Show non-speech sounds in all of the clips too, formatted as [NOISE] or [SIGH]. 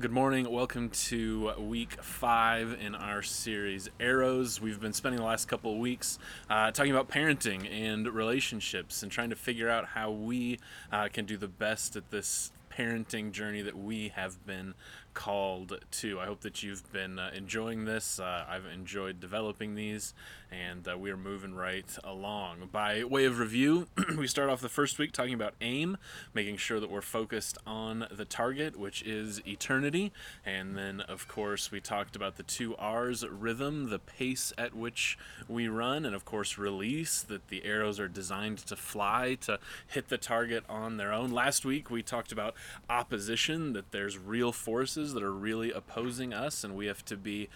Good morning. Welcome to week five in our series Arrows. We've been spending the last couple of weeks uh, talking about parenting and relationships and trying to figure out how we uh, can do the best at this parenting journey that we have been called to. I hope that you've been uh, enjoying this. Uh, I've enjoyed developing these, and uh, we are moving right along. By way of review, [CLEARS THROAT] we start off the first week talking about aim, making sure that we're focused on the target, which is eternity. And then, of course, we talked about the two R's rhythm, the pace at which we run, and of course, release, that the arrows are designed to fly, to hit the target on their own. Last week, we talked about opposition, that there's real forces forces that are really opposing us, and we have to be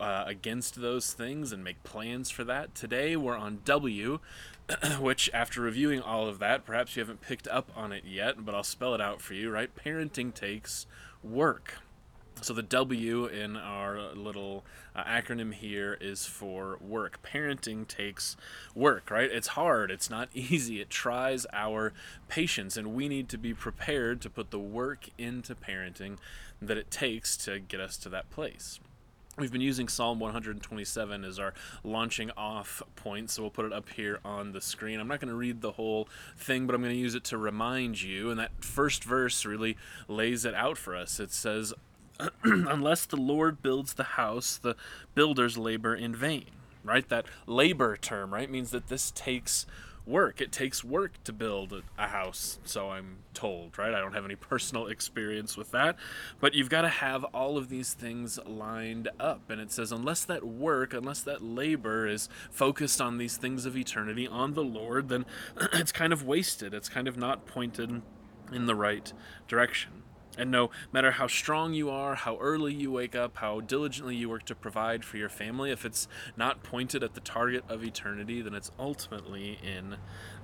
uh, against those things and make plans for that. Today we're on W, [CLEARS THROAT] which, after reviewing all of that, perhaps you haven't picked up on it yet, but I'll spell it out for you, right? Parenting takes work. So the W in our little uh, acronym here is for work. Parenting takes work, right? It's hard, it's not [LAUGHS] easy, it tries our patience, and we need to be prepared to put the work into parenting that it takes to get us to that place. We've been using Psalm 127 as our launching off point, so we'll put it up here on the screen. I'm not going to read the whole thing, but I'm going to use it to remind you. And that first verse really lays it out for us. It says, [CLEARS THROAT] Unless the Lord builds the house, the builders labor in vain. Right? That labor term, right, means that this takes work. It takes work to build a house, so I'm told, right? I don't have any [LAUGHS] personal experience with that, but you've got to have all of these things lined up. And it says, unless that work, unless that labor is focused on these things of eternity, on the Lord, then [CLEARS THROAT] it's kind of wasted. It's kind of not pointed in the right direction. And no matter how strong you are, how early you wake up, how diligently you work to provide for your family, if it's not pointed at the target of eternity, then it's ultimately in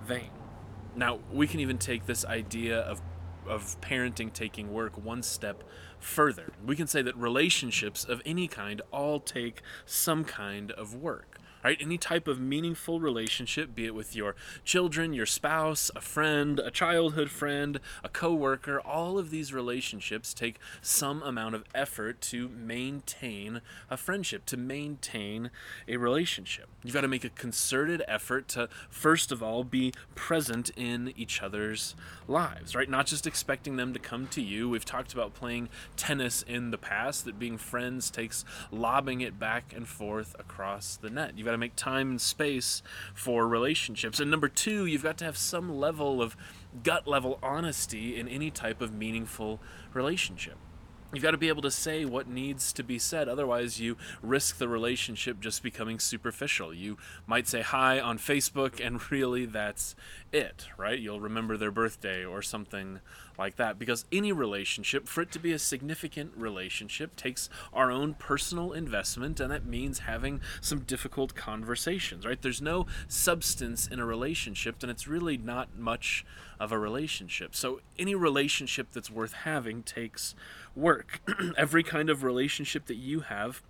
vain. Now, we can even take this idea of of parenting taking work one step further. We can say that relationships of any kind all take some kind of work right? Any type of meaningful relationship, be it with your children, your spouse, a friend, a childhood friend, a coworker, all of these relationships take some amount of effort to maintain a friendship, to maintain a relationship. You've got to make a concerted effort to, first of all, be present in each other's lives, right? Not just expecting them to come to you. We've talked about playing tennis in the past, that being friends takes lobbing it back and forth across the net. You've got to make time and space for relationships. And number two, you've got to have some level of gut level honesty in any type of meaningful relationship. You've got to be able to say what needs to be said. Otherwise, you risk the relationship just becoming superficial. You might say hi on Facebook, and [LAUGHS] really that's it, right? You'll remember their birthday or something like that. Because any relationship, for it to be a significant relationship, takes our own personal investment, and that means having some difficult conversations, right? There's no substance in a relationship, then it's really not much of a relationship. So, any relationship that's worth having takes work. [CLEARS THROAT] Every kind of relationship that you have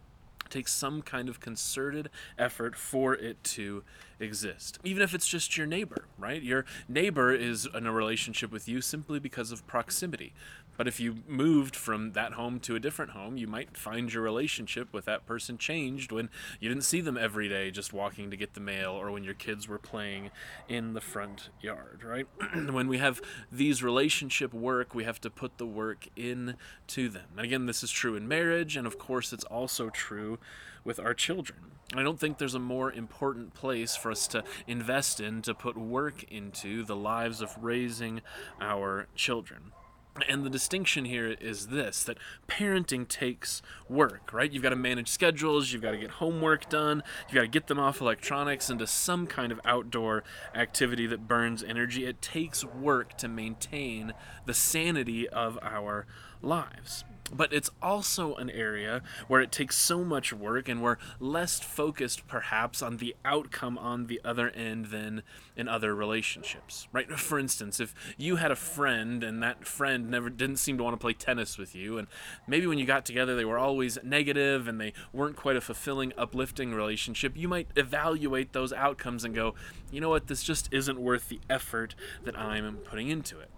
takes some kind of concerted effort for it to exist. Even if it's just your neighbor, right? Your neighbor is in a relationship with you simply because of proximity. But if you moved from that home to a different home, you might find your relationship with that person changed when you didn't see them every day just walking to get the mail or when your kids were playing in the front yard, right? [CLEARS THROAT] when we have these relationship work, we have to put the work into them. And again, this is true in marriage, and of course, it's also true with our children. I don't think there's a more important place for us to invest in, to put work into the lives of raising our children. And the distinction here is this that parenting takes work, right? You've got to manage schedules, you've got to get homework done, you've got to get them off electronics into some kind of outdoor activity that burns energy. It takes work to maintain the sanity of our lives but it's also an area where it takes so much work and we're less focused perhaps on the outcome on the other end than in other relationships right? [LAUGHS] For instance if you had a friend and that friend never didn't seem to want to play tennis with you and maybe when you got together they were always negative and they weren't quite a fulfilling uplifting relationship you might evaluate those outcomes and go you know what? This just isn't worth the effort that i'm putting into it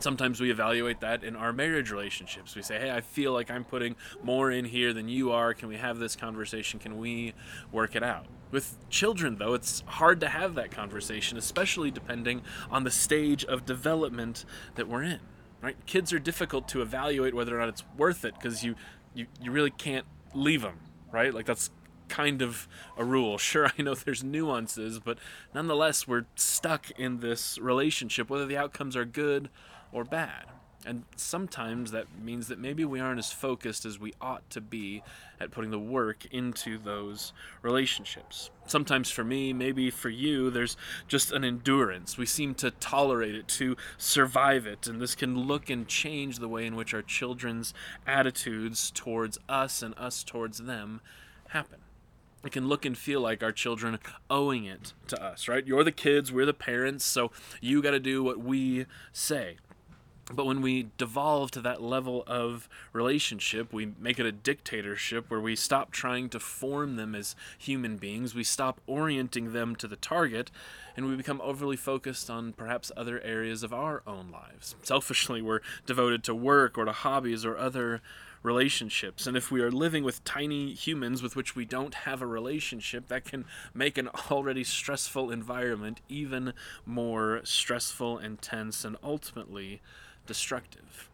Sometimes we evaluate that in our marriage relationships. We say, hey, I feel like I'm putting more in here than you are. Can we have this conversation? Can we work it out? With children, though, it's hard to have that conversation, especially depending on the stage of development that we're in. Right? Kids are difficult to evaluate whether or not it's worth it because you, you, you really can't leave them, right? Like that's kind of a rule. [LAUGHS] Sure, I know there's nuances, but nonetheless, we're stuck in this relationship, whether the outcomes are good or bad. And sometimes that means that maybe we aren't as focused as we ought to be at putting the work into those relationships. Sometimes for me, maybe for you, there's just an endurance. We seem to tolerate it, to survive it. And this can look and change the way in which our children's attitudes towards us and us towards them happen it can look and feel like our children owing it to us, right? You're the kids, we're the parents, so you got to do what we say. But when we devolve to that level of relationship, we make it a dictatorship where we stop trying to form them as human beings, we stop orienting them to the target, and we become overly focused on perhaps other areas of our own lives. Selfishly, we're devoted to work or to hobbies or other relationships. And if we are living with tiny humans with which we don't have a relationship, that can make an already stressful environment even more stressful, and tense and ultimately destructive.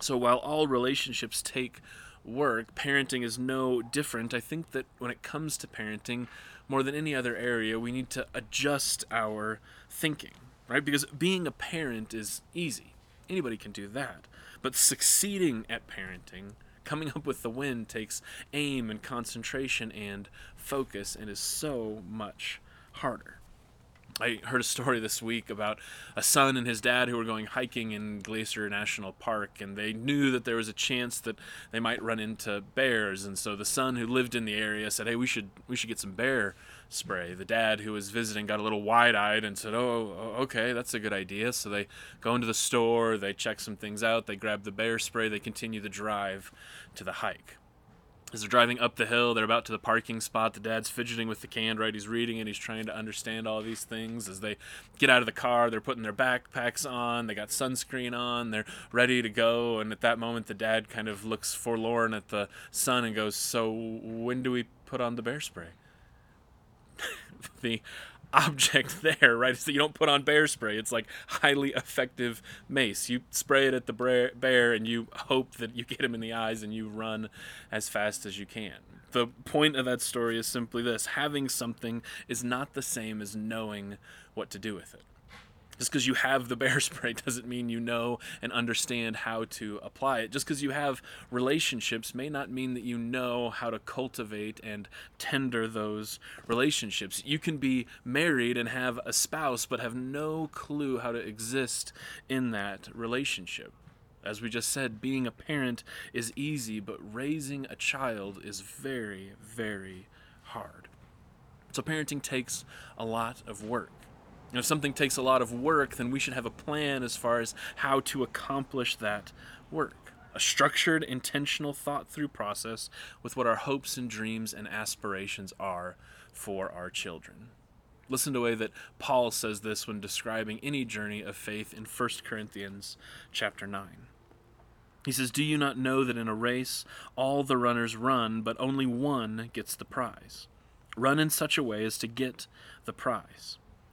So while all relationships take work, parenting is no different. I think that when it comes to parenting, more than any other area, we need to adjust our thinking, right? Because being a parent is easy. Anybody can do that. But succeeding at parenting, coming up with the win, takes aim and concentration and focus and is so much harder. I heard a story this week about a son and his dad who were going hiking in Glacier National Park, and they knew that there was a chance that they might run into bears. And so the son who lived in the area said, "Hey, we should we should get some bear spray." The dad who was visiting got a little wide-eyed and said, "Oh, okay, that's a good idea." So they go into the store, they check some things out, they grab the bear spray, they continue the drive to the hike as they're driving up the hill, they're about to the parking spot. The dad's fidgeting with the can, right? He's reading it. He's trying to understand all these things. As they get out of the car, they're putting their backpacks on. They got sunscreen on. They're ready to go. And at that moment, the dad kind of looks forlorn at the son and goes, "So when do we put on the bear spray?" [LAUGHS] the object [LAUGHS] there, right? So you don't put on bear spray. It's like highly effective mace. You spray it at the bear and you hope that you get him in the eyes and you run as fast as you can. The point of that story is simply this having something is not the same as knowing what to do with it. Just because you have the bear [LAUGHS] spray doesn't mean you know and understand how to apply it. Just because you have relationships may not mean that you know how to cultivate and tender those relationships. You can be married and have a spouse, but have no clue how to exist in that relationship. As we just said, being a parent is easy, but raising a child is very, very hard. So, parenting takes a lot of work. And if something takes a lot of work, then we should have a plan as far as how to accomplish that work. A structured, intentional, thought through process with what our hopes and dreams and aspirations are for our children. Listen to the way that Paul says this when describing any journey of faith in 1 Corinthians chapter 9. He says, Do you not know that in a race all the runners run, but only one gets the prize? Run in such a way as to get the prize.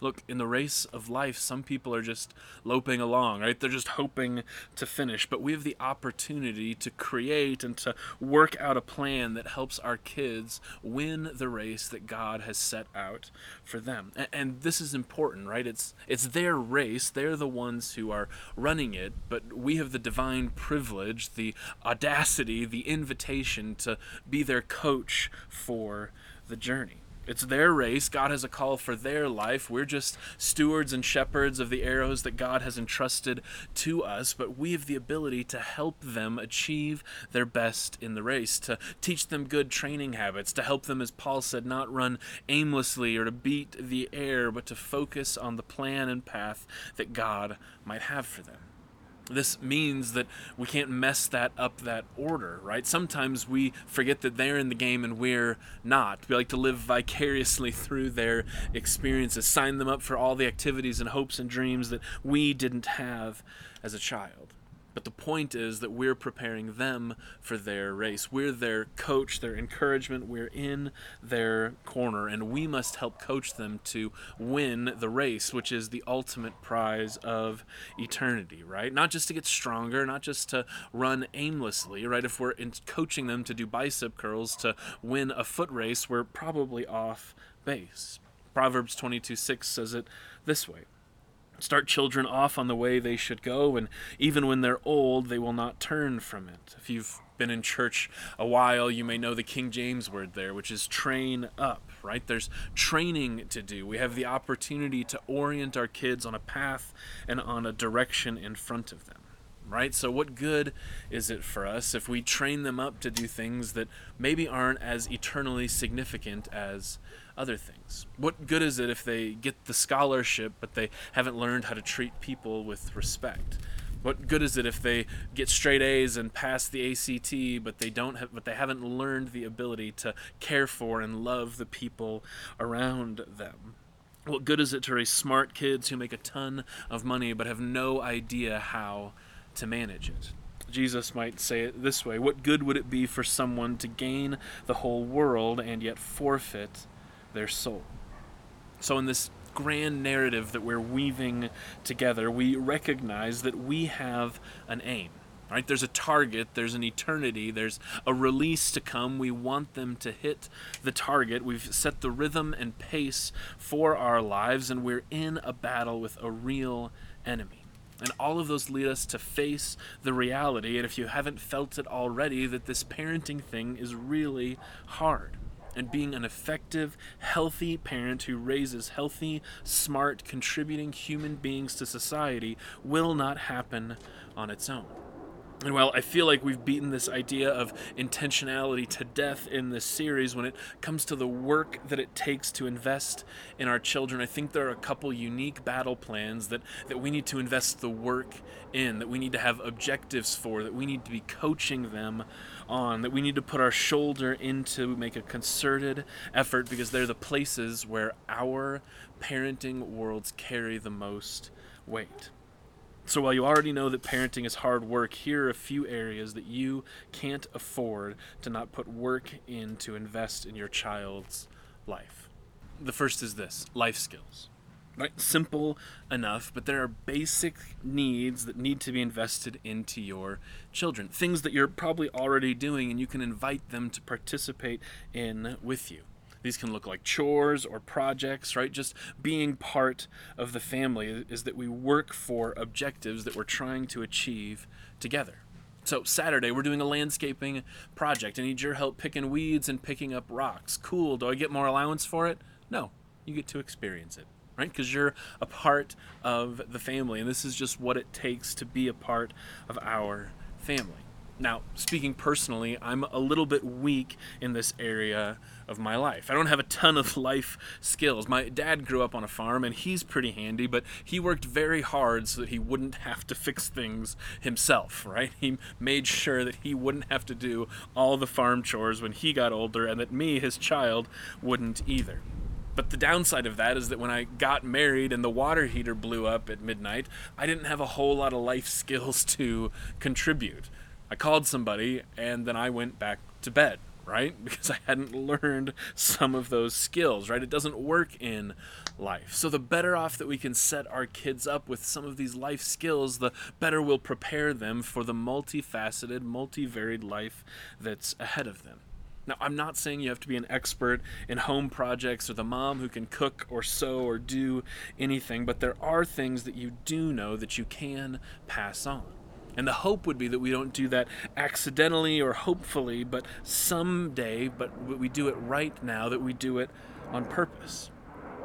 Look, in the race of life, some people are just loping along, right? They're just hoping to finish. But we have the opportunity to create and to work out a plan that helps our kids win the race that God has set out for them. And, and this is important, right? It's it's their race. They're the ones who are running it, but we have the divine privilege, the audacity, the invitation to be their coach for the journey. It's their race. God has a call for their life. We're just stewards and shepherds of the arrows that God has entrusted to us, but we have the ability to help them achieve their best in the race, to teach them good training habits, to help them, as Paul said, not run aimlessly or to beat the air, but to focus on the plan and path that God might have for them this means that we can't mess that up that order right? Sometimes we forget that they're in the game and we're not. We like to live vicariously through their experiences sign them up for all the activities and hopes and dreams that we didn't have as a child but the point is that we're preparing them for their race. We're their coach, their encouragement. We're in their corner, and we must help coach them to win the race, which is the ultimate prize of eternity, right? Not just to get stronger, not just to run aimlessly, right? If we're coaching them to do bicep curls to win a foot race, we're probably off base. Proverbs 22 6 says it this way start children off on the way they should go, and even when they're old, they will not turn from it. If you've been in church a while, you may know the King James word there, which is train up, right? There's training to do. We have the opportunity to orient our kids on a path and on a direction in front of them right? So, what good is it for us if we train them up to do things that maybe aren't as eternally significant as other things? What good is it if they get the scholarship but they haven't learned how to treat people with respect? What good is it if they get straight A's and pass the ACT, but they don't have, but they haven't learned the ability to care for and love the people around them? What good is it to raise smart kids who make a ton of money but have no idea how to manage it. Jesus might say it this way What good would it be for someone to gain the whole world and yet forfeit their soul? So, in this grand narrative that we're weaving together, we recognize that we have an aim. Right? There's a target, there's an eternity, there's a release to come. We want them to hit the target. We've set the rhythm and pace for our lives, and we're in a battle with a real enemy. And all of those lead us to face the reality, and if you haven't felt it already, that this parenting thing is really hard. And being an effective, healthy parent who raises healthy, smart, contributing human beings to society will not happen on its own. And while I feel like we've beaten this idea of intentionality to death in this series, when it comes to the work that it takes to invest in our children, I think there are a couple unique battle plans that, that we need to invest the work in, that we need to have objectives for, that we need to be coaching them on, that we need to put our shoulder into, make a concerted effort, because they're the places where our parenting worlds carry the most weight. So while you already know that parenting is hard work, here are a few areas that you can't afford to not put work in to invest in your child's life. The first is this life skills. Right? Simple enough, but there are basic needs that need to be invested into your children. Things that you're probably already doing and you can invite them to participate in with you. These can look like chores or projects, right? Just being part of the family is that we work for objectives that we're trying to achieve together. So, Saturday, we're doing a landscaping project. I need your help picking weeds and picking up rocks. Cool. Do I get more allowance for it? No. You get to experience it, right? Because you're a part of the family, and this is just what it takes to be a part of our family. Now, speaking personally, I'm a little bit weak in this area of my life. I don't have a ton of [LAUGHS] life skills. My dad grew up on a farm and he's pretty handy, but he worked very hard so that he wouldn't [LAUGHS] have to fix things himself, right? He made sure that he wouldn't have to do all the farm chores when he got older and that me, his child, wouldn't either. But the downside of that is that when I got married and the water heater blew up at midnight, I didn't have a whole lot of life [LAUGHS] skills to contribute. I called somebody and then I went back to bed, right? [LAUGHS] Because I hadn't learned some of those skills, right? It doesn't work in life. So the better off that we can set our kids up with some of these life skills, the better we'll prepare them for the multifaceted, multivaried life that's ahead of them. Now, I'm not saying you have to be an expert in home projects or the mom who can cook or sew or do anything, but there are things that you do know that you can pass on. And the hope would be that we don't do that accidentally or hopefully, but someday, but we do it right now, that we do it on purpose.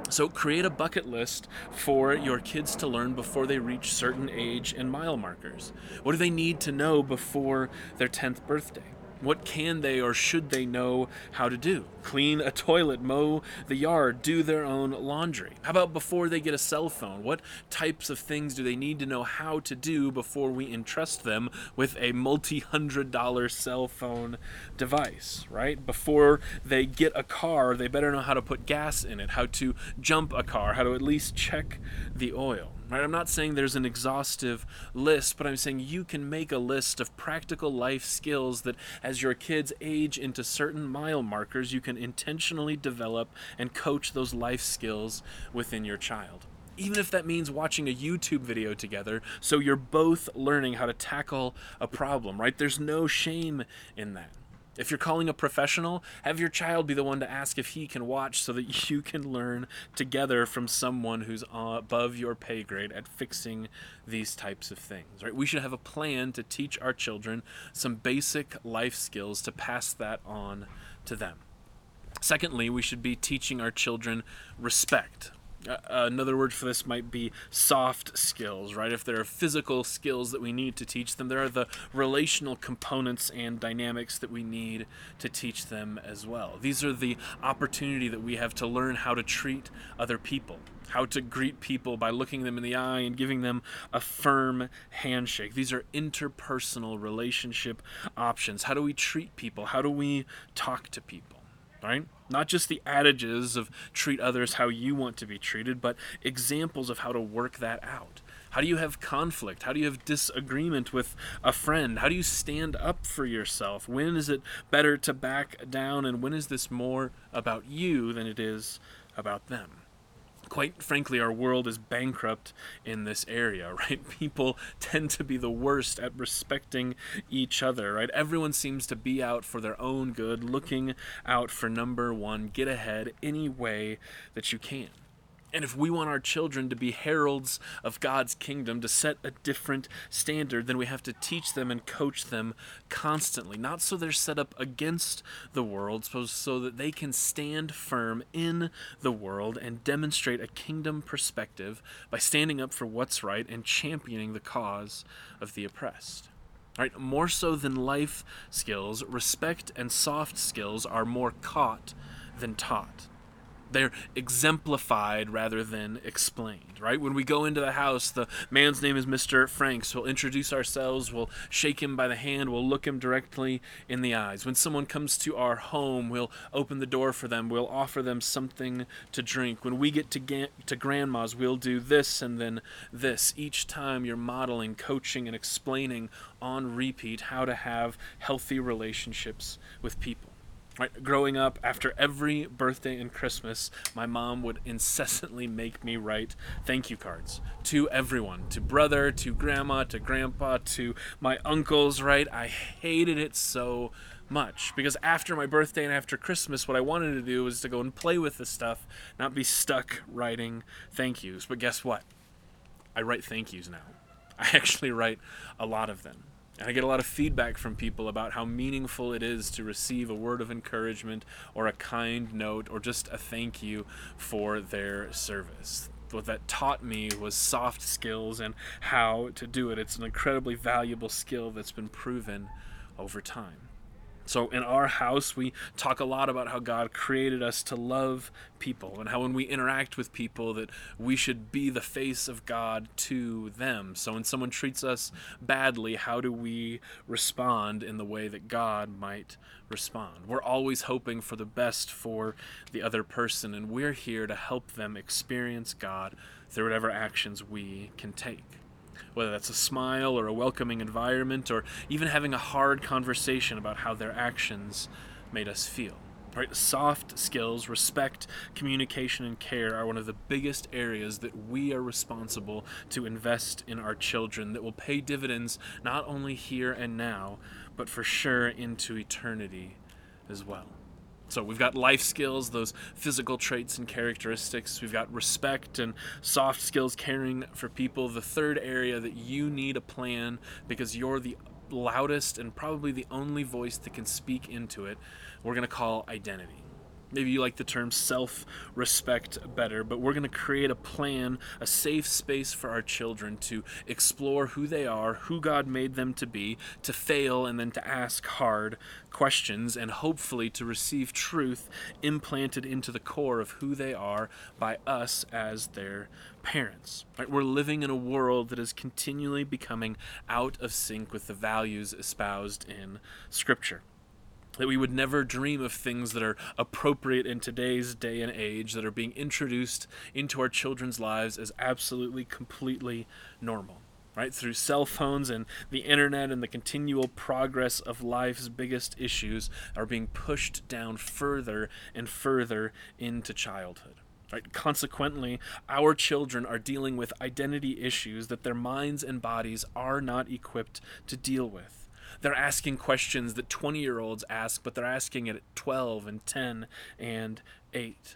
So, create a bucket list for your kids to learn before they reach certain age and mile markers. What do they need to know before their 10th birthday? What can they or should they know how to do? Clean a toilet, mow the yard, do their own laundry. How about before they get a cell phone? What types of things do they need to know how to do before we entrust them with a multi hundred dollar cell phone device, right? Before they get a car, they better know how to put gas in it, how to jump a car, how to at least check the oil. Right? I'm not saying there's an exhaustive list, but I'm saying you can make a list of practical life skills that as your kids age into certain mile markers, you can intentionally develop and coach those life skills within your child even if that means watching a YouTube video together so you're both learning how to tackle a problem, right? There's no shame in that. If you're calling a professional, have your child be the one to ask if he can watch so that [LAUGHS] you can learn together from someone who's above your pay grade at fixing these types of things, right? We should have a plan to teach our children some basic life skills to pass that on to them. Secondly, we should be teaching our children respect. Uh, another word for this might be soft skills, right? If there are physical skills that we need to teach them, there are the relational components and dynamics that we need to teach them as well. These are the opportunity that we have to learn how to treat other people, how to greet people by looking them in the eye and giving them a firm handshake. These are interpersonal relationship options. How do we treat people? How do we talk to people? right? Not just the adages of treat others how you want to be treated, but examples of how to work that out. How do you have conflict? How do you have disagreement with a friend? How do you stand up for yourself? When is it better to back down? And when is this more about you than it is about them? Quite frankly, our world is bankrupt in this area, [LAUGHS] right? People tend to be the worst at respecting each other, right? Everyone seems to be out for their own good, looking out for number one, get ahead any way that you can. And if we want our children to be heralds of God's kingdom, to set a different standard, then we have to teach them and coach them constantly. Not so they're set up against the world, so, so that they can stand firm in the world and demonstrate a kingdom perspective by standing up for what's right and championing the cause of the oppressed. Right, more so than life skills, respect and soft skills are more caught than taught they're exemplified rather than explained, right? When we go into the house, the man's name is Mr. Franks. We'll introduce ourselves, we'll shake him by the hand, we'll look him directly in the eyes. When someone comes to our home, we'll open the door for them, we'll offer them something to drink. When we get to, to grandma's, we'll do this and then this. Each time you're modeling, coaching, and explaining on repeat how to have healthy relationships with people. Right, growing up, after every birthday and Christmas, my mom would incessantly make me write thank you cards to everyone, to brother, to grandma, to grandpa, to my uncles, right? I hated it so much because after my birthday and after Christmas, what I wanted to do was to go and play with the stuff, not be stuck writing thank yous. But guess what? I write thank yous now. [LAUGHS] I actually write a lot of them. And I get a lot of feedback from people about how meaningful it is to receive a word of encouragement or a kind note or just a thank you for their service. What that taught me was soft skills and how to do it. It's an incredibly valuable skill that's been proven over time. So, in our house, we talk a lot about how God created us to love people and how when we interact with people that we should be the face of God to them. So, when someone treats us badly, how do we respond in the way that God might respond? We're always hoping for the best for the other person, and we're here to help them experience God through whatever actions we can take whether that's a smile or a welcoming environment or even having a hard conversation about how their actions made us feel. Right? Soft skills, respect, communication, and care are one of the biggest areas that we are responsible to invest in our children that will pay dividends not only here and now, but for sure into eternity as well. So we've got life skills, those physical traits and characteristics. We've got respect and soft skills, caring for people. The third area that you need a plan because you're the loudest and probably the only voice that can speak into it, we're going to call identity. Maybe you like the term self respect better, but we're going to create a plan, a safe space for our children to explore who they are, who God made them to be, to fail, and then to ask hard questions, and hopefully to receive truth implanted into the core of who they are by us as their parents. Right? We're living in a world that is continually becoming out of sync with the values espoused in Scripture that we would never dream of things that are appropriate in today's day and age that are being introduced into our children's lives as absolutely completely normal right through cell phones and the internet and the continual progress of life's biggest issues are being pushed down further and further into childhood Right? Consequently, our children are dealing with identity issues that their minds and bodies are not equipped to deal with they're asking questions that 20 year olds ask, but they're asking it at 12 and 10 and 8.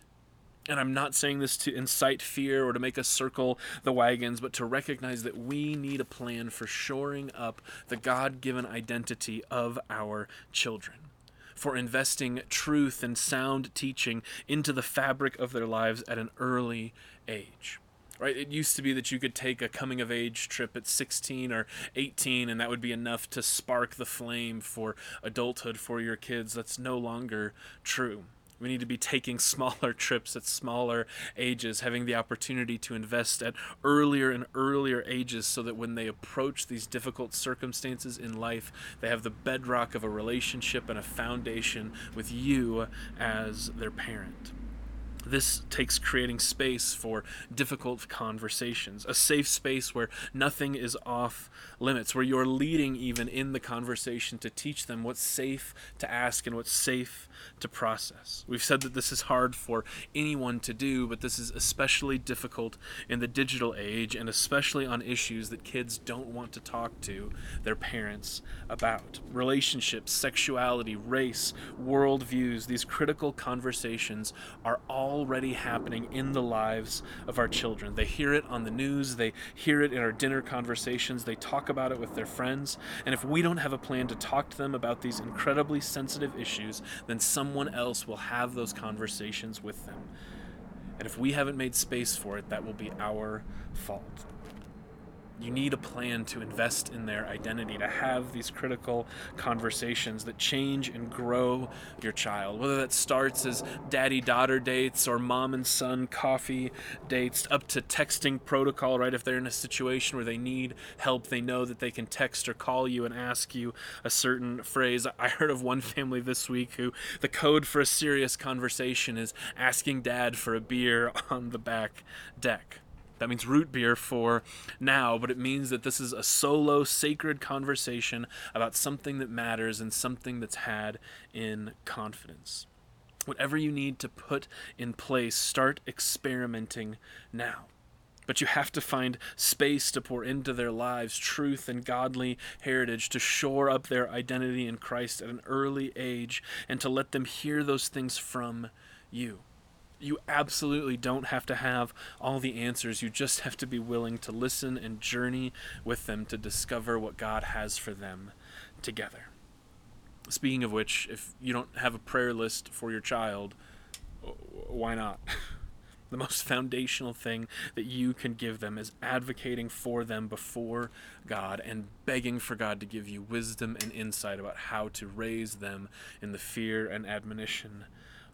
And I'm not saying this to incite fear or to make us circle the wagons, but to recognize that we need a plan for shoring up the God given identity of our children, for investing truth and sound teaching into the fabric of their lives at an early age right? It used to be that you could take a coming of age trip at 16 or 18 and that would be enough to spark the flame for adulthood for your kids. That's no longer true. We need to be taking [LAUGHS] smaller trips at smaller ages, having the opportunity to invest at earlier and earlier ages so that when they approach these difficult circumstances in life, they have the bedrock of a relationship and a foundation with you as their parent. This takes creating space for difficult conversations, a safe space where nothing is off limits, where you're leading even in the conversation to teach them what's safe to ask and what's safe to process. We've said that this is hard for anyone to do, but this is especially difficult in the digital age and especially on issues that kids don't want to talk to their parents about. Relationships, sexuality, race, worldviews, these critical conversations are already happening in the lives of our children. They hear it on the news, they hear it in our dinner conversations, they talk about it with their friends, and if we don't have a plan to talk to them about these incredibly sensitive issues, then someone else will have those conversations with them. And if we haven't made space for it, that will be our fault you need a plan to invest in their identity, to have these critical conversations that change and grow your child. Whether that starts as daddy daughter dates or mom and son coffee dates, up to texting protocol, right? If they're in a situation where they need help, they know that they can text or call you and ask you a certain phrase. I heard of one family this week who the code for a serious conversation is asking dad for a beer [LAUGHS] on the back deck. That means root beer for now, but it means that this is a solo, sacred conversation about something that matters and something that's had in confidence. Whatever you need to put in place, start experimenting now. But you have to find space to pour into their lives truth and godly heritage, to shore up their identity in Christ at an early age, and to let them hear those things from you you absolutely don't have to have all the answers. You just have to be willing to listen and journey with them to discover what God has for them together. Speaking of which, if you don't have a prayer list for your child, why not? [LAUGHS] the most foundational thing that you can give them is advocating for them before God and begging for God to give you wisdom and insight about how to raise them in the fear and admonition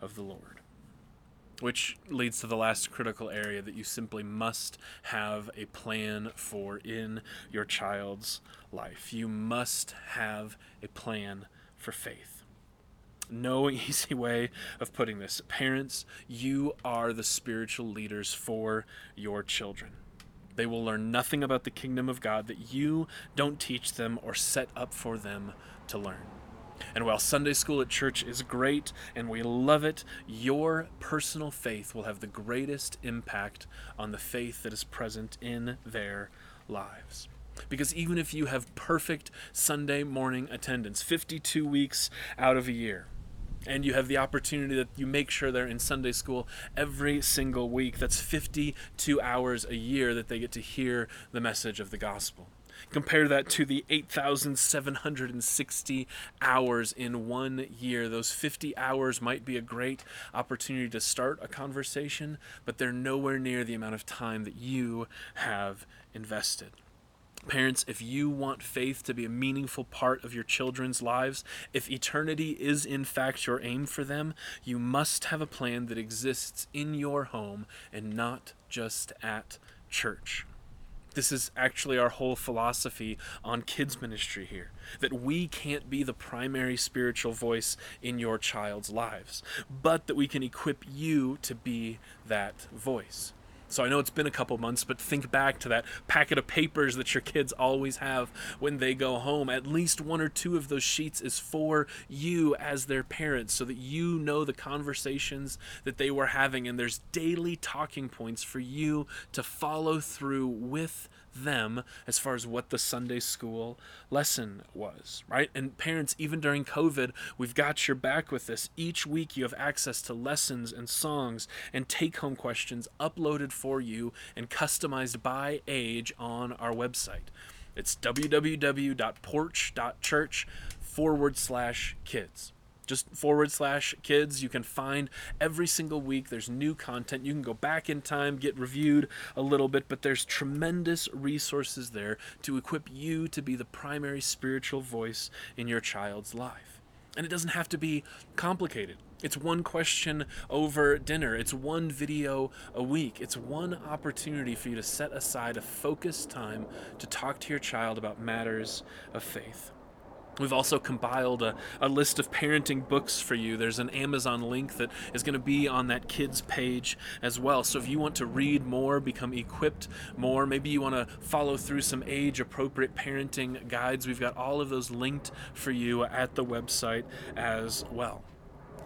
of the Lord which leads to the last critical area that you simply must have a plan for in your child's life. You must have a plan for faith. No [LAUGHS] easy way of putting this. Parents, you are the spiritual leaders for your children. They will learn nothing about the kingdom of God that you don't teach them or set up for them to learn. And while Sunday school at church is great and we love it, your personal faith will have the greatest impact on the faith that is present in their lives. Because even if you have perfect Sunday morning attendance, 52 weeks out of a year, and you have the opportunity that you make sure they're in Sunday school every single week. That's 52 hours a year that they get to hear the message of the gospel. Compare that to the 8,760 hours in one year. Those 50 hours might be a great opportunity to start a conversation, but they're nowhere near the amount of time that you have invested. Parents, if you want faith to be a meaningful part of your children's lives, if eternity is in fact your aim for them, you must have a plan that exists in your home and not just at church. This is actually our whole philosophy on kids' ministry here that we can't be the primary spiritual voice in your child's lives, but that we can equip you to be that voice. So I know it's been a couple months, but think back to that packet of papers that your kids always have when they go home. At least one or two of those sheets is for you as their parents so that you know the conversations that they were having and there's daily talking points for you to follow through with them as far as what the Sunday school lesson was, right? And parents, even during COVID, we've got your back with this. Each week you have access to lessons and songs and take home questions uploaded for you and customized by age on our website. It's www.porch.church forward slash kids just forward slash kids. You can find every single week. There's new content. You can go back in time, get reviewed a little bit, but there's tremendous resources there to equip you to be the primary spiritual voice in your child's life. And it doesn't have to be complicated. It's one question over dinner. It's one video a week. It's one opportunity for you to set aside a focused time to talk to your child about matters of faith. We've also compiled a, a list of parenting books for you. There's an Amazon link that is going to be on that kids page as well. So if you want to read more, become equipped more, maybe you want to follow through some age appropriate parenting guides, we've got all of those linked for you at the website as well.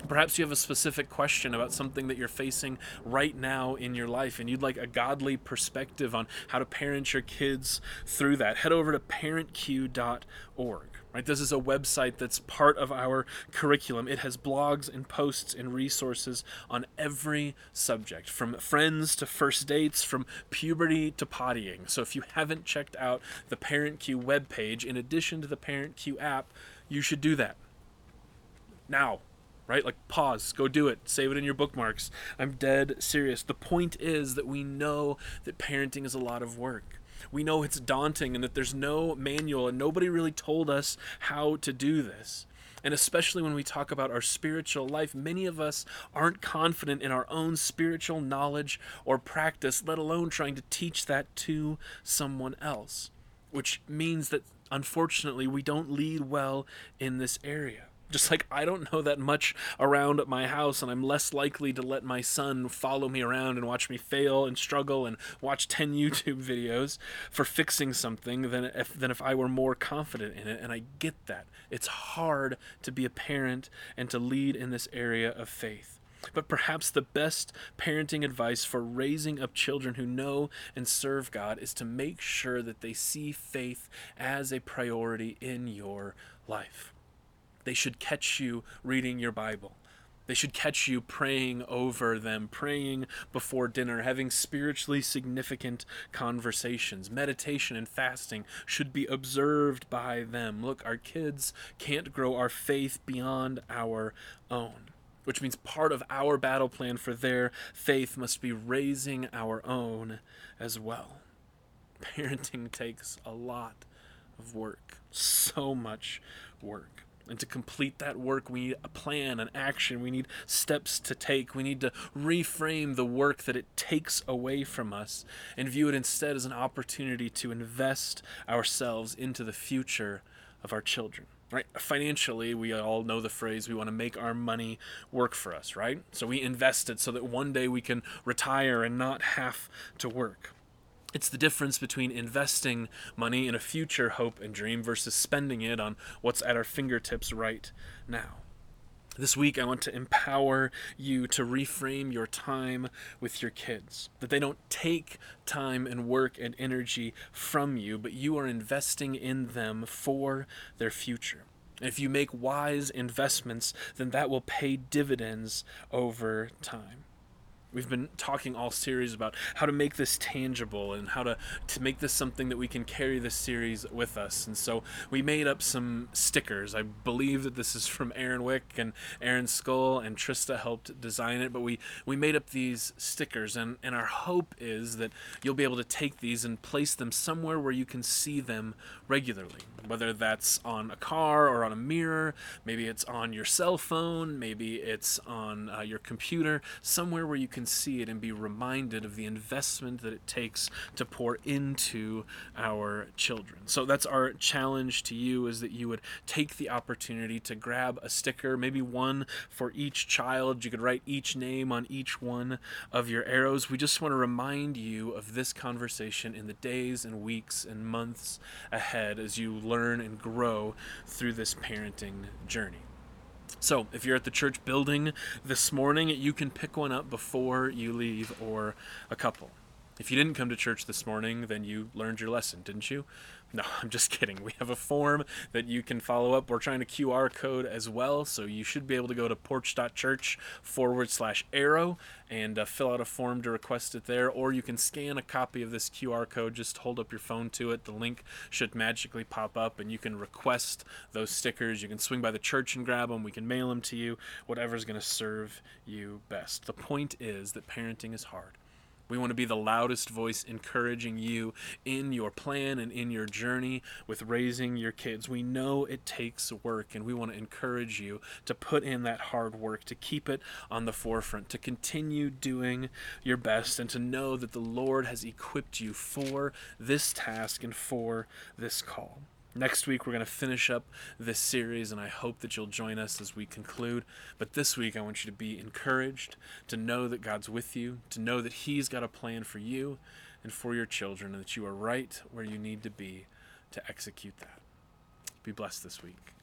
Perhaps you have a specific question about something that you're facing right now in your life and you'd like a godly perspective on how to parent your kids through that. Head over to parentcue.org. Right? This is a website that's part of our curriculum. It has blogs and posts and resources on every subject, from friends to first dates, from puberty to pottying. So if you haven't checked out the Parent Cue webpage, in addition to the Parent Cue app, you should do that. Now, right? Like, pause, go do it, save it in your bookmarks. I'm dead serious. The point is that we know that parenting is a lot of work we know it's daunting and that there's no manual and nobody really told us how to do this. And especially when we talk about our spiritual life, many of us aren't confident in our own spiritual knowledge or practice, let alone trying to teach that to someone else. Which means that unfortunately we don't lead well in this area. Just like I don't know that much around my house, and I'm less likely to let my son follow me around and watch me fail and struggle and watch 10 [LAUGHS] YouTube videos for fixing something than if, than if I were more confident in it. And I get that. It's hard to be a parent and to lead in this area of faith. But perhaps the best parenting advice for raising up children who know and serve God is to make sure that they see faith as a priority in your life. They should catch you reading your Bible. They should catch you praying over them, praying before dinner, having spiritually significant conversations. Meditation and fasting should be observed by them. Look, our kids can't grow our faith beyond our own, which means part of our battle plan for their faith must be raising our own as well. [LAUGHS] Parenting takes a lot of work, so much work. And to complete that work, we need a plan, an action. We need steps to take. We need to reframe the work that it takes away from us and view it instead as an opportunity to invest ourselves into the future of our children. Right? Financially, we all know the phrase we want to make our money work for us, right? So we invest it so that one day we can retire and not have to work. It's the difference between investing money in a future hope and dream versus spending it on what's at our fingertips right now. This week, I want to empower you to reframe your time with your kids. That they don't take time and work and energy from you, but you are investing in them for their future. And if you make wise investments, then that will pay dividends over time We've been talking all series about how to make this tangible and how to, to make this something that we can carry this series with us. And so we made up some stickers. I believe that this is from Aaron Wick and Aaron Skull, and Trista helped design it. But we, we made up these stickers, and, and our hope is that you'll be able to take these and place them somewhere where you can see them regularly. Whether that's on a car or on a mirror, maybe it's on your cell phone, maybe it's on uh, your computer, somewhere where you can see it and be reminded of the investment that it takes to pour into our children. So that's our challenge to you is that you would take the opportunity to grab a sticker, maybe one for each child. You could write each name on each one of your arrows. We just want to remind you of this conversation in the days and weeks and months ahead as you learn and grow through this parenting journey. So, if you're at the church building this morning, you can pick one up before you leave, or a couple. If you didn't come to church this morning, then you learned your lesson, didn't you? No, [LAUGHS] I'm just kidding. We have a form that you can follow up. We're trying to QR code as well, so you should be able to go to porch.church forward slash arrow and uh, fill out a form to request it there, or you can scan a copy of this QR code. Just hold up your phone to it. The link should magically pop up, and you can request those stickers. You can swing by the church and grab them. We can mail them to you, whatever's going to serve you best. The point is that parenting is hard. We want to be the loudest voice encouraging you in your plan and in your journey with raising your kids. We know it takes work, and we want to encourage you to put in that hard work, to keep it on the forefront, to continue doing your best, and to know that the Lord has equipped you for this task and for this call. Next week, we're going to finish up this series, and I hope that you'll join us as we conclude. But this week, I want you to be encouraged, to know that God's with you, to know that He's got a plan for you and for your children, and that you are right where you need to be to execute that. Be blessed this week.